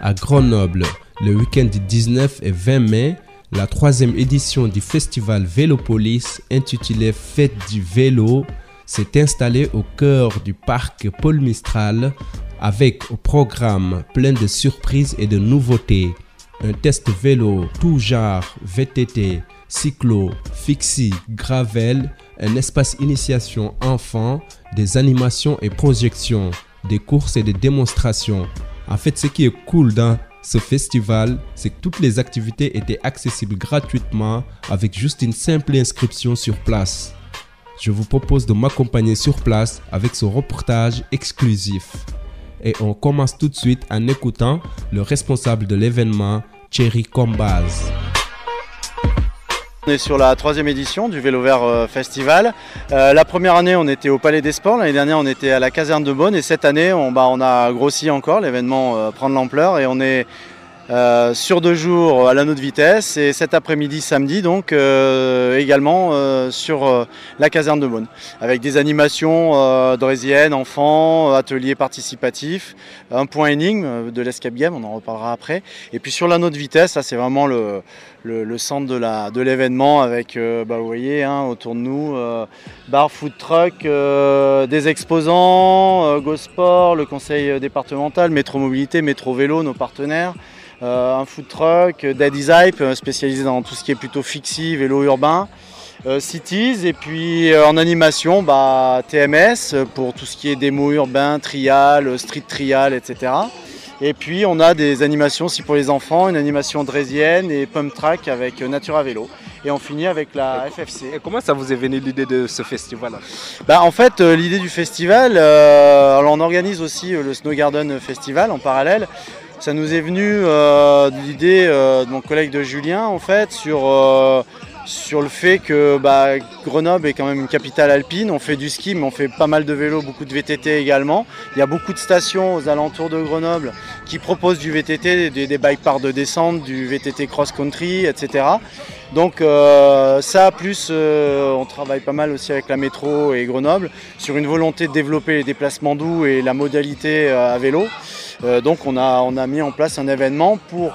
À Grenoble, le week-end du 19 et 20 mai, la troisième édition du festival Vélopolis intitulé Fête du vélo s'est installée au cœur du parc Paul Mistral avec au programme plein de surprises et de nouveautés. Un test vélo tout genre, VTT, cyclo, fixie, gravel, un espace initiation enfant, des animations et projections, des courses et des démonstrations. En fait, ce qui est cool dans ce festival, c'est que toutes les activités étaient accessibles gratuitement avec juste une simple inscription sur place. Je vous propose de m'accompagner sur place avec ce reportage exclusif. Et on commence tout de suite en écoutant le responsable de l'événement, Thierry Combaz. On est sur la troisième édition du Vélo Vert euh, Festival. Euh, la première année, on était au Palais des Sports. L'année dernière, on était à la caserne de Beaune. Et cette année, on, bah, a grossi encore. L'événement euh, prend de l'ampleur et on est euh, sur deux jours à l'anneau de vitesse et cet après-midi samedi donc euh, également euh, sur la caserne de Beaune avec des animations drésiennes, enfants, ateliers participatifs, un point énigme de l'escape game, on en reparlera après. Et puis sur l'anneau de vitesse, ça c'est vraiment le, centre de l'événement avec, bah, vous voyez, hein, autour de nous, bar, food truck, des exposants, Go Sport, le conseil départemental, Métro Mobilité, Métro Vélo, nos partenaires. Euh, un food truck, Daddy's Hype, euh, spécialisé dans tout ce qui est plutôt fixie, vélo urbain. Euh, cities et puis en animation bah, TMS pour tout ce qui est démo urbain, trial, street trial, etc. Et puis on a des animations aussi pour les enfants, une animation drésienne et pump track avec Natura Vélo. Et on finit avec la FFC. Et comment ça vous est venu l'idée de ce festival bah, En fait, l'idée du festival, on organise aussi le Snow Garden Festival en parallèle. Ça nous est venu euh, de l'idée euh, de mon collègue de Julien en fait sur, euh, sur le fait que bah, Grenoble est quand même une capitale alpine. On fait du ski mais on fait pas mal de vélo, beaucoup de VTT également. Il y a beaucoup de stations aux alentours de Grenoble qui proposent du VTT, des, des bike parts de descente, du VTT cross-country, etc. Donc ça, plus on travaille pas mal aussi avec la métro et Grenoble sur une volonté de développer les déplacements doux et la modalité à vélo. Euh, donc on a, mis en place un événement pour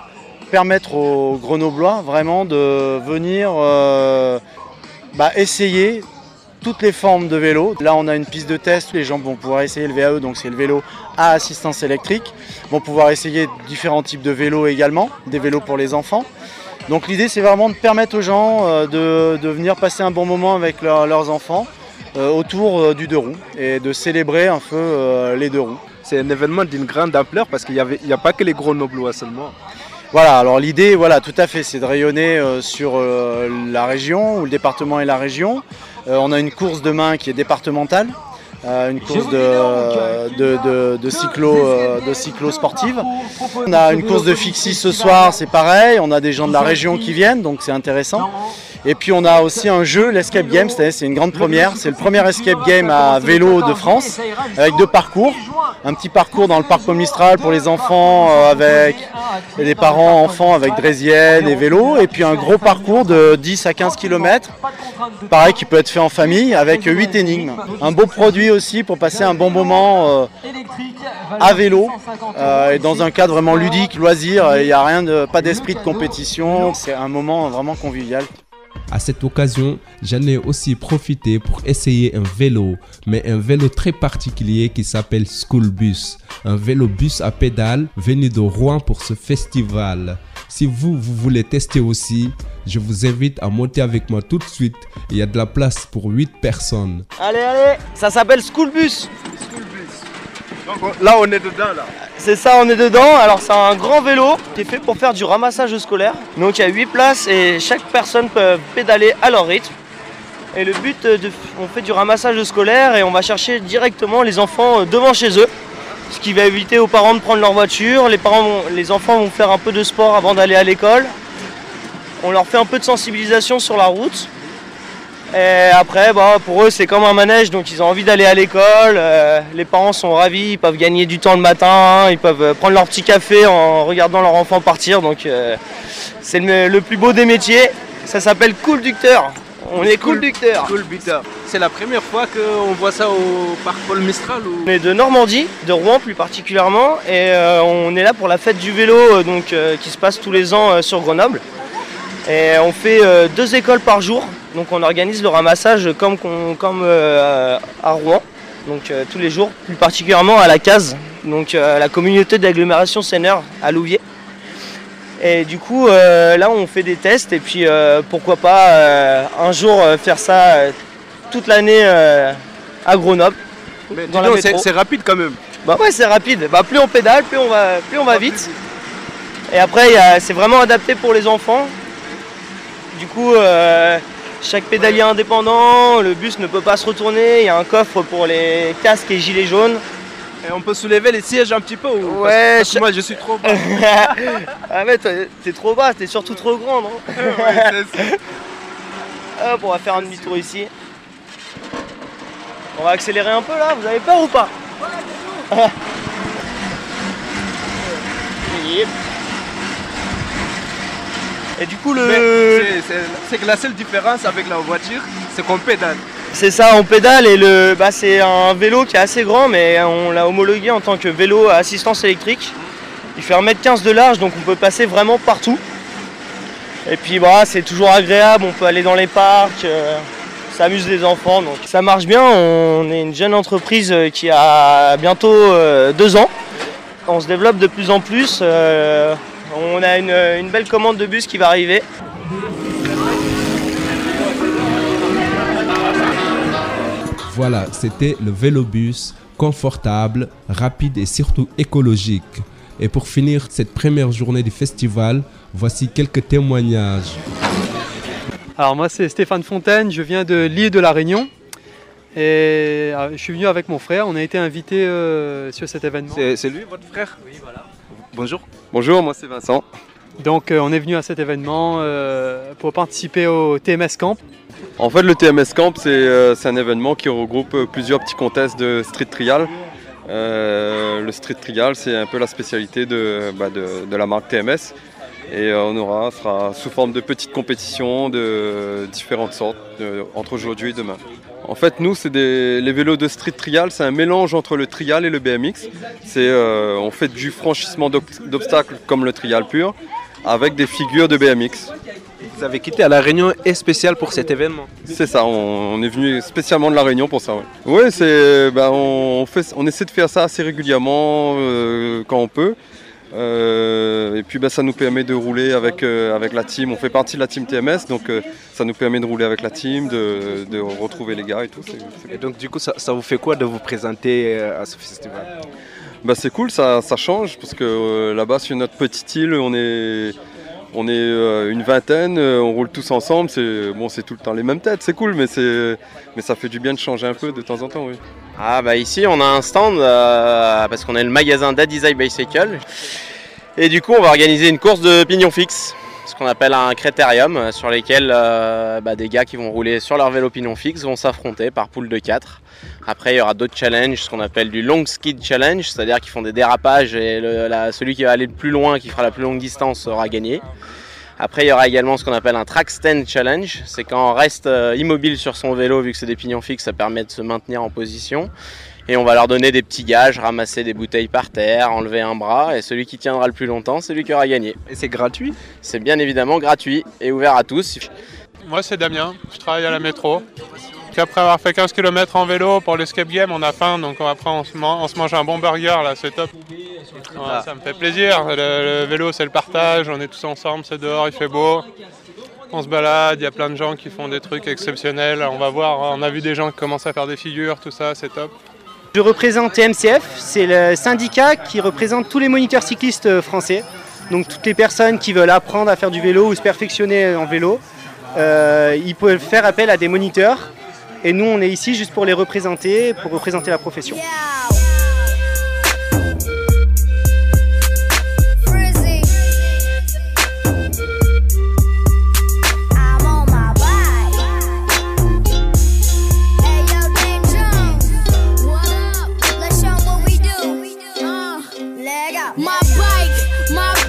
permettre aux Grenoblois vraiment de venir euh, bah, essayer toutes les formes de vélo. Là, on a une piste de test. Les gens vont pouvoir essayer le VAE, donc c'est le vélo à assistance électrique. Vont pouvoir essayer différents types de vélos également, des vélos pour les enfants. Donc l'idée, c'est vraiment de permettre aux gens euh, de, venir passer un bon moment avec leurs enfants autour du deux roues et de célébrer un peu les deux roues c'est un événement d'une grande ampleur parce qu'il n'y a pas que les gros noblois seulement. Voilà, alors l'idée, voilà, tout à fait, c'est de rayonner euh, sur euh, la région, ou le département et la région. Euh, on a une course demain qui est départementale, une course de, de, cyclo, de cyclo sportive. On a une course de fixie ce soir, c'est pareil, on a des gens de la région qui viennent, donc c'est intéressant. Et puis on a aussi un jeu, l'escape game, c'est une grande première. C'est le premier escape game à vélo de France, avec deux parcours. Un petit parcours dans le parc Mistral pour les enfants euh, avec des parents enfants avec draisienne et vélo. Et puis un gros parcours de 10 à 15 km, pareil qui peut être fait en famille avec 8 énigmes. Un beau produit aussi pour passer un bon moment euh, à vélo euh, et dans un cadre vraiment ludique, loisir. Il n'y a rien de, pas d'esprit de compétition. C'est un moment vraiment convivial. À cette occasion, j'en ai aussi profité pour essayer un vélo, mais un vélo très particulier qui s'appelle School Bus, un vélo bus à pédales venu de Rouen pour ce festival. Si vous, vous voulez tester aussi, je vous invite à monter avec moi tout de suite. Il y a de la place pour 8 personnes. Allez, allez, ça s'appelle School Bus. Là, on est dedans, là. C'est ça, on est dedans. Alors, c'est un grand vélo qui est fait pour faire du ramassage scolaire. Donc, il y a 8 places et chaque personne peut pédaler à leur rythme. Et le but, on fait du ramassage scolaire et on va chercher directement les enfants euh, devant chez eux. Ce qui va éviter aux parents de prendre leur voiture. Les enfants vont faire un peu de sport avant d'aller à l'école. On leur fait un peu de sensibilisation sur la route. Et après, bah, pour eux, c'est comme un manège, donc ils ont envie d'aller à l'école. Euh, les parents sont ravis, ils peuvent gagner du temps le matin, ils peuvent euh, prendre leur petit café en regardant leur enfant partir. Donc euh, c'est le, plus beau des métiers. Ça s'appelle conducteur. On est conducteur. C'est la première fois qu'on voit ça au parc Paul Mistral ou... On est de Normandie, de Rouen plus particulièrement, et euh, on est là pour la fête du vélo donc, qui se passe tous les ans sur Grenoble. Et on fait euh, deux écoles par jour, donc on organise le ramassage comme, euh, à Rouen, donc euh, tous les jours, plus particulièrement à la case, donc la communauté d'agglomération Seigneur à Louviers. Et du coup, là, on fait des tests et puis pourquoi pas un jour faire ça toute l'année à Grenoble. C'est rapide quand même. Bah ouais, c'est rapide. Bah plus on pédale, plus on va, plus on va vite. Et après, c'est vraiment adapté pour les enfants. Du coup, euh, chaque pédalier indépendant, le bus ne peut pas se retourner. Il y a un coffre pour les casques et gilets jaunes. Et on peut soulever les sièges un petit peu ou... Ouais, Parce que cha- moi je suis trop bas. ah mais t'es trop bas, t'es surtout trop grand, non Ouais, ça. Hop, on va faire un demi-tour ici. On va accélérer un peu là, vous avez peur ou pas? Yep. Et du coup le... c'est- que la seule différence avec la voiture, c'est qu'on pédale. C'est ça, on pédale et le, bah, c'est un vélo qui est assez grand mais on l'a homologué en tant que vélo à assistance électrique. Il fait 1m15 de large donc on peut passer vraiment partout. Et puis bah, c'est toujours agréable, on peut aller dans les parcs, euh, ça amuse les enfants donc ça marche bien. On est une jeune entreprise euh, qui a bientôt euh, deux ans. On se développe de plus en plus. euh, on a une, une belle commande de bus qui va arriver. Voilà, c'était le vélobus confortable, rapide et surtout écologique. Et pour finir cette première journée du festival, voici quelques témoignages. Alors moi c'est Stéphane Fontaine, je viens de l'île de la Réunion et euh, je suis venu avec mon frère, on a été invité euh, sur cet événement. C'est c'est lui votre frère? Oui, voilà. Bonjour. Bonjour, moi c'est Vincent. Donc euh, on est venu à cet événement euh, pour participer au TMS Camp. En fait, le TMS Camp, c'est euh, c'est un événement qui regroupe plusieurs petits contests de street trial. Le street trial, c'est un peu la spécialité de, bah, de, de la marque TMS. Et on aura, sera sous forme de petites compétitions de différentes sortes entre aujourd'hui et demain. En fait, nous, c'est des, les vélos de street trial, c'est un mélange entre le trial et le BMX. C'est, euh, on fait du franchissement d'ob- d'obstacles comme le trial pur, avec des figures de BMX. Vous avez quitté à La Réunion et spécial pour cet événement. C'est ça, on, on est venu spécialement de la Réunion pour ça. Oui, ouais, c'est, on, fait, on essaie de faire ça assez régulièrement euh, quand on peut. Euh, et puis ben, ça nous permet de rouler avec, euh, avec la team. On fait partie de la team TMS, donc euh, ça nous permet de rouler avec la team, de, de retrouver les gars et tout. Et donc du coup, ça, ça vous fait quoi de vous présenter à ce festival? Ben, c'est cool, ça, ça change parce que là-bas sur notre petite île, on est, on est une vingtaine, on roule tous ensemble. C'est, bon, c'est tout le temps les mêmes têtes, c'est cool, mais, mais ça fait du bien de changer un peu de temps en temps. Oui. Ah bah ici on a un stand euh, parce qu'on est le magasin d'Adizai Bicycle et du coup on va organiser une course de pignon fixe, ce qu'on appelle un critérium euh, sur lesquels euh, bah, des gars qui vont rouler sur leur vélo pignon fixe vont s'affronter par poule de 4. Après il y aura d'autres challenges, ce qu'on appelle du long skid challenge, c'est-à-dire qu'ils font des dérapages et celui qui va aller le plus loin, qui fera la plus longue distance sera gagné. Après, il y aura également ce qu'on appelle un track stand challenge. C'est quand on reste euh, immobile sur son vélo, vu que c'est des pignons fixes, ça permet de se maintenir en position. Et on va leur donner des petits gages, ramasser des bouteilles par terre, enlever un bras. Et celui qui tiendra le plus longtemps, c'est lui qui aura gagné. Et c'est gratuit? C'est bien évidemment gratuit et ouvert à tous. Moi c'est Damien, je travaille à la métro. Après avoir fait 15 km en vélo pour l'escape game, on a faim, donc après on se, on se mange un bon burger là, c'est top. Ça me fait plaisir, le, vélo c'est le partage, on est tous ensemble, c'est dehors, il fait beau. On se balade, il y a plein de gens qui font des trucs exceptionnels, on va voir, on a vu des gens qui commencent à faire des figures, tout ça, c'est top. Je représente TMCF, c'est le syndicat qui représente tous les moniteurs cyclistes euh, français. Donc toutes les personnes qui veulent apprendre à faire du vélo ou se perfectionner en vélo, euh, ils peuvent faire appel à des moniteurs. Et nous, on est ici juste pour les représenter, pour représenter la profession. My bike.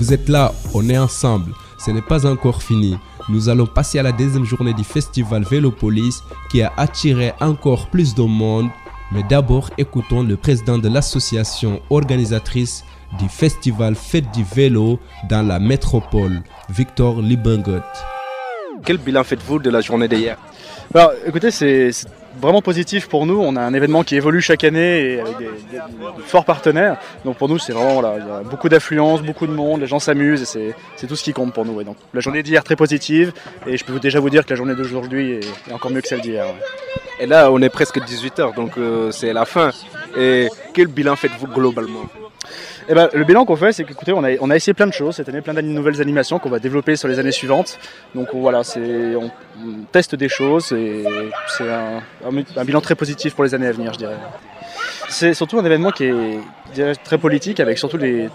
Vous êtes là, on est ensemble. Ce n'est pas encore fini. Nous allons passer à la deuxième journée du festival Vélopolis qui a attiré encore plus de monde. Mais d'abord, écoutons le président de l'association organisatrice du festival Fête du Vélo dans la métropole, Victor Libengot quel bilan faites-vous de la journée d'hier bah, écoutez, c'est vraiment positif pour nous. On a un événement qui évolue chaque année et avec des, forts partenaires. Donc pour nous, c'est vraiment beaucoup d'affluence, beaucoup de monde, les gens s'amusent et c'est tout ce qui compte pour nous. Donc la journée d'hier est très positive et je peux déjà vous dire que la journée d'aujourd'hui est, encore mieux que celle d'hier. Et là, on est presque 18h, donc euh, c'est la fin. Et quel bilan faites-vous globalement? Eh ben, le bilan qu'on fait, c'est qu'écoutez, on a, essayé plein de choses cette année, plein de nouvelles animations qu'on va développer sur les années suivantes. Donc voilà, on, teste des choses et c'est un, bilan très positif pour les années à venir, je dirais. C'est surtout un événement qui est très politique, avec surtout les,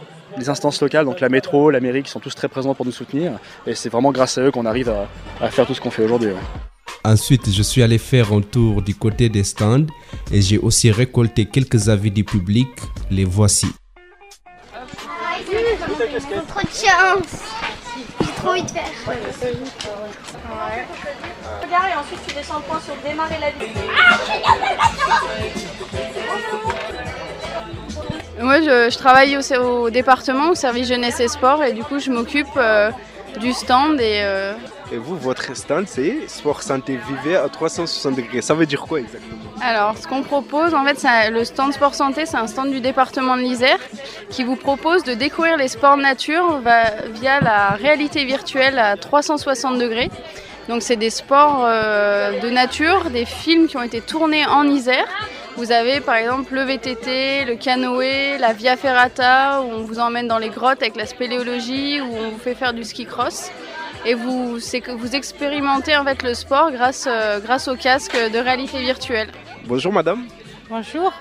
instances locales, donc la métro, la mairie, qui sont tous très présents pour nous soutenir. Et c'est vraiment grâce à eux qu'on arrive à, faire tout ce qu'on fait aujourd'hui. Ensuite, je suis allé faire un tour du côté des stands et j'ai aussi récolté quelques avis du public. Les voici. Chance. J'ai trop envie de faire. Regarde et ensuite tu descends le point sur démarrer la vie. Moi, je, je travaille au, au département, au service jeunesse et sport, et du coup, je m'occupe euh, du stand et euh, Et vous, votre stand, c'est sport santé vivez à 360 degrés. Ça veut dire quoi exactement? Alors, ce qu'on propose, en fait, c'est le stand sport santé, c'est un stand du département de l'Isère qui vous propose de découvrir les sports nature via la réalité virtuelle à 360 degrés. Donc, c'est des sports euh, de nature, des films qui ont été tournés en Isère. Vous avez par exemple le VTT, le canoë, la Via Ferrata, où on vous emmène dans les grottes avec la spéléologie, où on vous fait faire du ski cross. Et vous, vous expérimentez en fait le sport grâce, euh, grâce au casque de réalité virtuelle. Bonjour madame. Bonjour.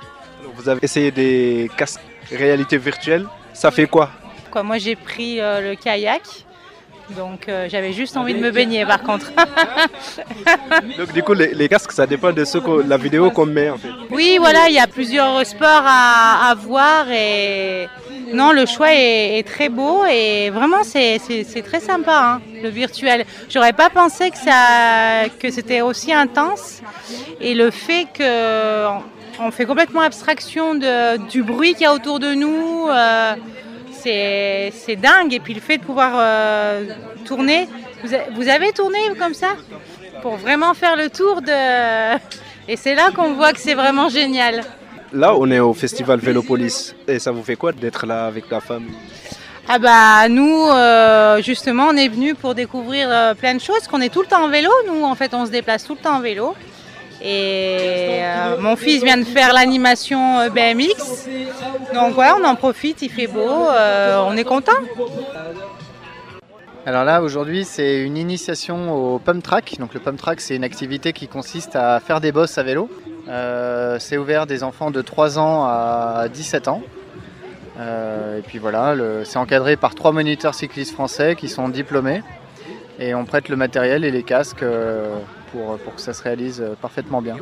Vous avez essayé des casques réalité virtuelle. Ça fait quoi? Quoi, moi j'ai pris euh, le kayak, donc euh, j'avais juste envie de me baigner par contre. Donc du coup, les, les casques, ça dépend de ce que la vidéo qu'on met en fait. oui, voilà, il y a plusieurs sports à, à voir et non, le choix est, très beau et vraiment c'est très sympa hein, le virtuel. J'aurais pas pensé que ça que c'était aussi intense et le fait que on fait complètement abstraction de, du bruit qu'il y a autour de nous. euh, c'est dingue. Et puis le fait de pouvoir euh, tourner. Vous, vous avez tourné comme ça? Pour vraiment faire le tour de. Et c'est là qu'on voit que c'est vraiment génial. Là, on est au festival Vélopolis. Et ça vous fait quoi d'être là avec la famille Ah bah nous, euh, justement, on est venu pour découvrir euh, plein de choses, qu'on est tout le temps en vélo. Nous, en fait, on se déplace tout le temps en vélo. Et euh, mon fils vient de faire l'animation BMX. Donc voilà, on en profite, il fait beau, euh, on est content. Alors là, aujourd'hui, c'est une initiation au pump track. Donc le pump track, c'est une activité qui consiste à faire des bosses à vélo. Euh, c'est ouvert des enfants de 3 ans à 17 ans. Euh, et puis voilà, c'est encadré par trois moniteurs cyclistes français qui sont diplômés. Et on prête le matériel et les casques euh, pour, pour que ça se réalise parfaitement bien.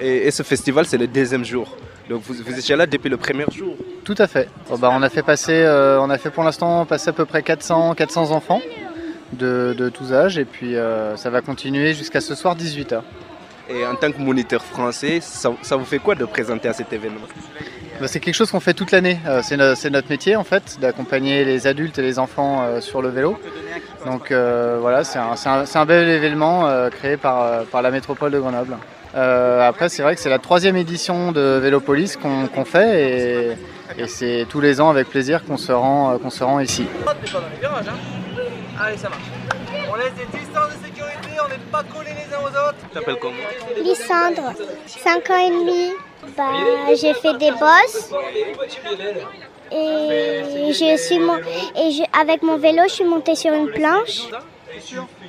et, et ce festival, c'est le deuxième jour. Donc vous, vous étiez là depuis le premier jour. Tout à fait. Bon, bah, on a fait passer, euh, on a fait pour l'instant passer à peu près 400, 400 enfants de, de tous âges et puis euh, ça va continuer jusqu'à ce soir 18h. Et en tant que moniteur français, ça, ça vous fait quoi de présenter à cet événement Bah, c'est quelque chose qu'on fait toute l'année. Euh, c'est, no- c'est notre métier en fait, d'accompagner les adultes et les enfants euh, sur le vélo. Donc euh, voilà, c'est un, c'est un- c'est un bel événement euh, créé par, euh, par la métropole de Grenoble. Euh, après, c'est vrai que c'est la troisième édition de Vélopolis qu'on, qu'on fait et, et c'est tous les ans avec plaisir qu'on se rend, euh, qu'on se rend ici. Allez, ça marche. On laisse des distances de sécurité, on n'est pas collés les uns aux autres. Tu t'appelles comment Lysandre, 5 ans et demi. Bah, j'ai fait des bosses. Et, je suis mon- et je- avec mon vélo, je suis montée sur une planche.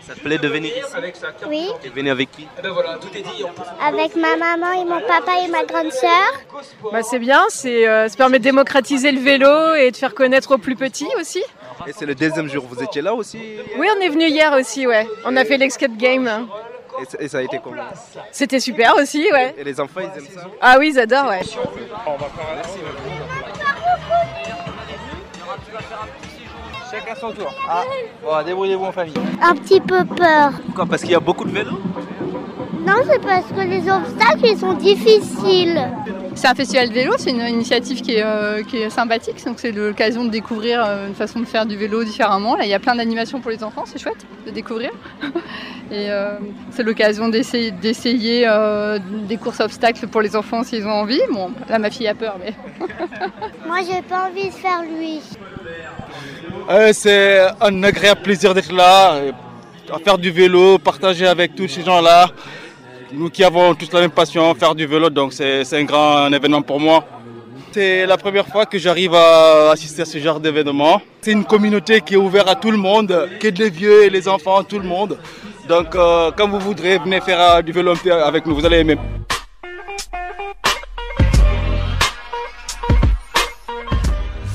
Ça te plaît de venir ici Oui, Et venir avec qui avec ma maman et mon papa et ma grande sœur. Bah, c'est bien, c'est, euh, ça permet de démocratiser le vélo et de faire connaître aux plus petits aussi. Et c'est le deuxième jour, vous étiez là aussi? Oui, on est venu hier aussi, ouais. On a fait l'escape game. Et, ça- et ça a été comment C'était super aussi, ouais. Et les enfants, ils aiment ça Ah oui, ils adorent, ouais. Chacun son tour. Ah, bon, débrouillez-vous en famille. Un petit peu peur. Pourquoi? Parce qu'il y a beaucoup de vélos? Non, c'est parce que les obstacles, ils sont difficiles. C'est un festival de vélo, c'est une initiative qui est, euh, qui est sympathique, donc c'est l'occasion de découvrir euh, une façon de faire du vélo différemment. Là, il y a plein d'animations pour les enfants, c'est chouette de découvrir. Et euh, c'est l'occasion d'essayer d'essayer, euh, des courses obstacles pour les enfants s'ils ont envie. Bon, là ma fille a peur, mais Moi, j'ai pas envie de faire lui. Euh, c'est un agréable plaisir d'être là, à faire du vélo, partager avec tous ces gens-là. Nous qui avons tous la même passion, faire du vélo, donc c'est un grand événement pour moi. C'est la première fois que j'arrive à assister à ce genre d'événement. C'est une communauté qui est ouverte à tout le monde, qui est les vieux et les enfants, tout le monde. Donc, euh, quand vous voudrez, venez faire euh, du vélo avec nous, vous allez aimer.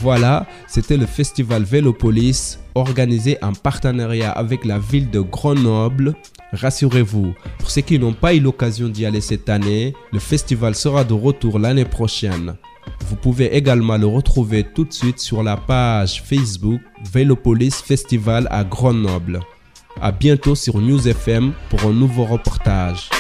Voilà, c'était le festival Vélopolis organisé en partenariat avec la ville de Grenoble. Rassurez-vous, pour ceux qui n'ont pas eu l'occasion d'y aller cette année, le festival sera de retour l'année prochaine. Vous pouvez également le retrouver tout de suite sur la page Facebook Vélopolis Festival à Grenoble. A bientôt sur News FM pour un nouveau reportage.